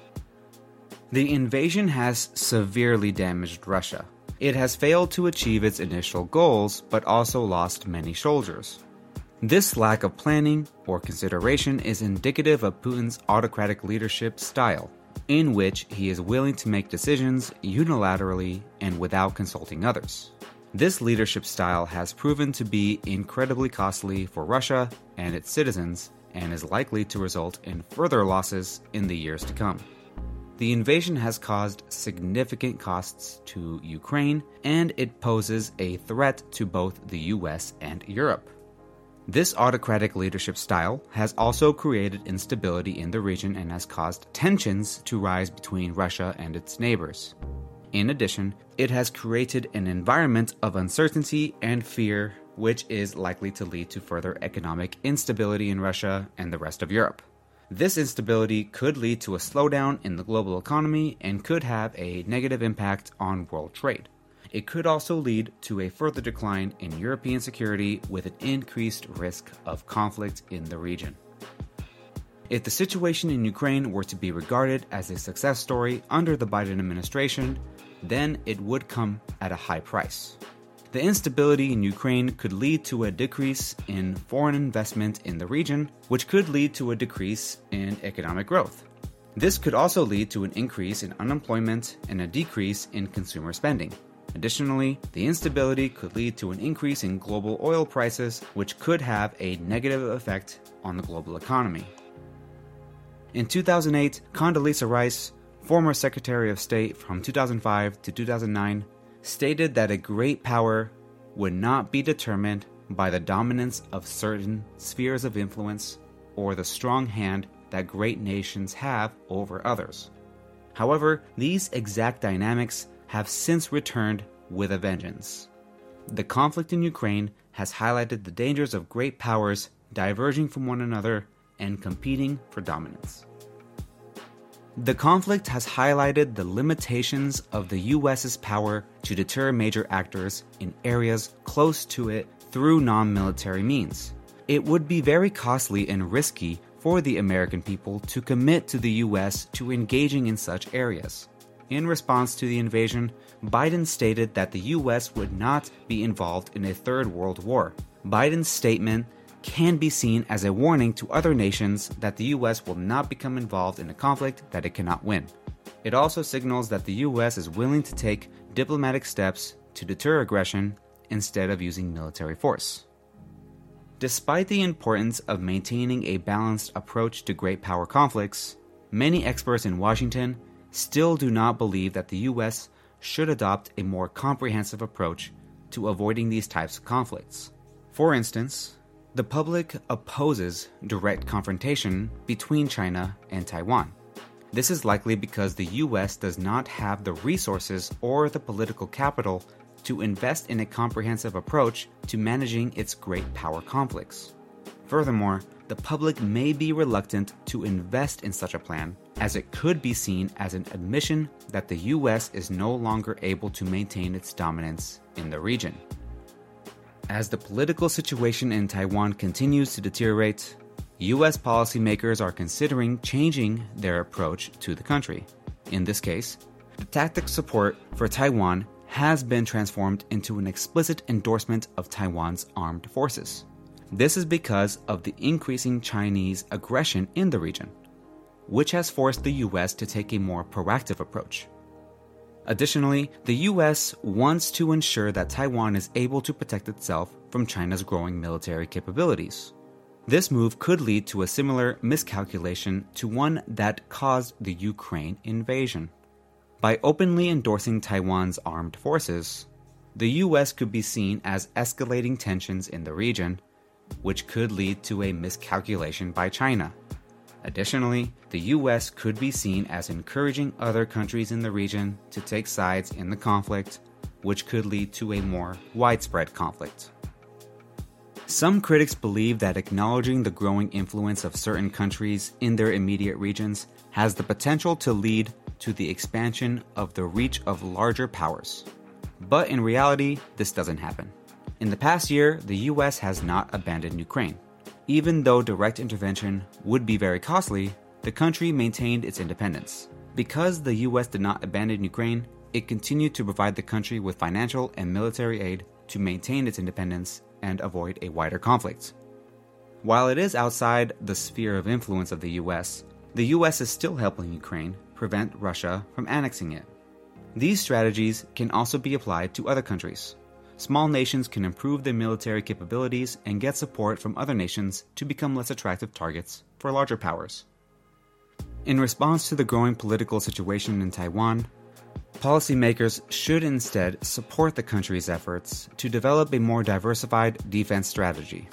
The invasion has severely damaged Russia. It has failed to achieve its initial goals, but also lost many soldiers. This lack of planning or consideration is indicative of Putin's autocratic leadership style, in which he is willing to make decisions unilaterally and without consulting others. This leadership style has proven to be incredibly costly for Russia and its citizens and is likely to result in further losses in the years to come. The invasion has caused significant costs to Ukraine and it poses a threat to both the US and Europe. This autocratic leadership style has also created instability in the region and has caused tensions to rise between Russia and its neighbors. In addition, it has created an environment of uncertainty and fear, which is likely to lead to further economic instability in Russia and the rest of Europe. This instability could lead to a slowdown in the global economy and could have a negative impact on world trade. It could also lead to a further decline in European security with an increased risk of conflict in the region. If the situation in Ukraine were to be regarded as a success story under the Biden administration, then it would come at a high price. The instability in Ukraine could lead to a decrease in foreign investment in the region, which could lead to a decrease in economic growth. This could also lead to an increase in unemployment and a decrease in consumer spending. Additionally, the instability could lead to an increase in global oil prices, which could have a negative effect on the global economy. In 2008, Condoleezza Rice, former Secretary of State from 2005 to 2009, stated that a great power would not be determined by the dominance of certain spheres of influence or the strong hand that great nations have over others. However, these exact dynamics have since returned with a vengeance. The conflict in Ukraine has highlighted the dangers of great powers diverging from one another and competing for dominance. The conflict has highlighted the limitations of the US's power to deter major actors in areas close to it through non military means. It would be very costly and risky for the American people to commit to the US to engaging in such areas. In response to the invasion, Biden stated that the US would not be involved in a third world war. Biden's statement can be seen as a warning to other nations that the US will not become involved in a conflict that it cannot win. It also signals that the US is willing to take diplomatic steps to deter aggression instead of using military force. Despite the importance of maintaining a balanced approach to great power conflicts, many experts in Washington still do not believe that the US should adopt a more comprehensive approach to avoiding these types of conflicts. For instance, the public opposes direct confrontation between China and Taiwan. This is likely because the US does not have the resources or the political capital to invest in a comprehensive approach to managing its great power conflicts. Furthermore, the public may be reluctant to invest in such a plan, as it could be seen as an admission that the US is no longer able to maintain its dominance in the region. As the political situation in Taiwan continues to deteriorate, US policymakers are considering changing their approach to the country. In this case, the tactic support for Taiwan has been transformed into an explicit endorsement of Taiwan's armed forces. This is because of the increasing Chinese aggression in the region, which has forced the US to take a more proactive approach. Additionally, the US wants to ensure that Taiwan is able to protect itself from China's growing military capabilities. This move could lead to a similar miscalculation to one that caused the Ukraine invasion. By openly endorsing Taiwan's armed forces, the US could be seen as escalating tensions in the region, which could lead to a miscalculation by China. Additionally, the US could be seen as encouraging other countries in the region to take sides in the conflict, which could lead to a more widespread conflict. Some critics believe that acknowledging the growing influence of certain countries in their immediate regions has the potential to lead to the expansion of the reach of larger powers. But in reality, this doesn't happen. In the past year, the US has not abandoned Ukraine. Even though direct intervention would be very costly, the country maintained its independence. Because the US did not abandon Ukraine, it continued to provide the country with financial and military aid to maintain its independence and avoid a wider conflict. While it is outside the sphere of influence of the US, the US is still helping Ukraine prevent Russia from annexing it. These strategies can also be applied to other countries small nations can improve their military capabilities and get support from other nations to become less attractive targets for larger powers. In response to the growing political situation in Taiwan, policymakers should instead support the country's efforts to develop a more diversified defense strategy.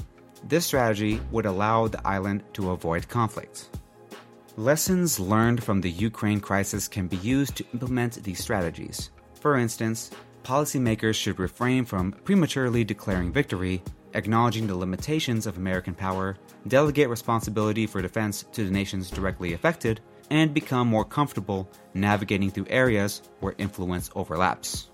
This strategy would allow the island to avoid conflict. Lessons learned from the Ukraine crisis can be used to implement these strategies. For instance, policymakers should refrain from prematurely declaring victory, acknowledging the limitations of American power, delegate responsibility for defense to the nations directly affected, and become more comfortable navigating through areas where influence overlaps.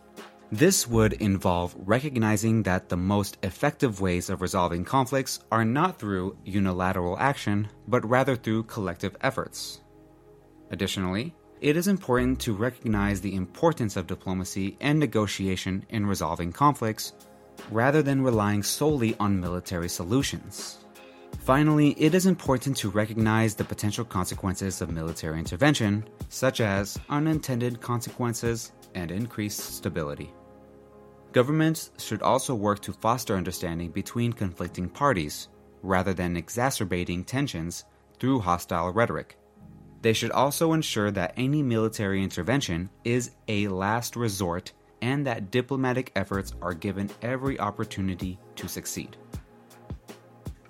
This would involve recognizing that the most effective ways of resolving conflicts are not through unilateral action, but rather through collective efforts. Additionally, it is important to recognize the importance of diplomacy and negotiation in resolving conflicts, rather than relying solely on military solutions. Finally, it is important to recognize the potential consequences of military intervention, such as unintended consequences and increased stability. Governments should also work to foster understanding between conflicting parties, rather than exacerbating tensions through hostile rhetoric. They should also ensure that any military intervention is a last resort and that diplomatic efforts are given every opportunity to succeed.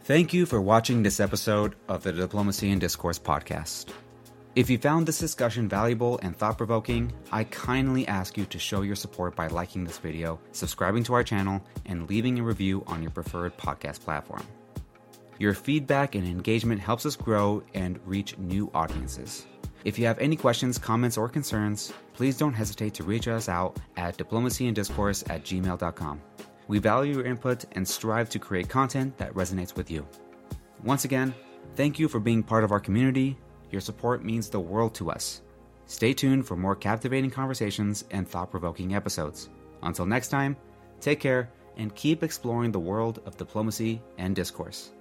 Thank you for watching this episode of the Diplomacy and Discourse podcast. If you found this discussion valuable and thought provoking, I kindly ask you to show your support by liking this video, subscribing to our channel, and leaving a review on your preferred podcast platform. Your feedback and engagement helps us grow and reach new audiences. If you have any questions, comments, or concerns, please don't hesitate to reach us out at diplomacyandiscourse at gmail.com. We value your input and strive to create content that resonates with you. Once again, thank you for being part of our community your support means the world to us. Stay tuned for more captivating conversations and thought provoking episodes. Until next time, take care and keep exploring the world of diplomacy and discourse.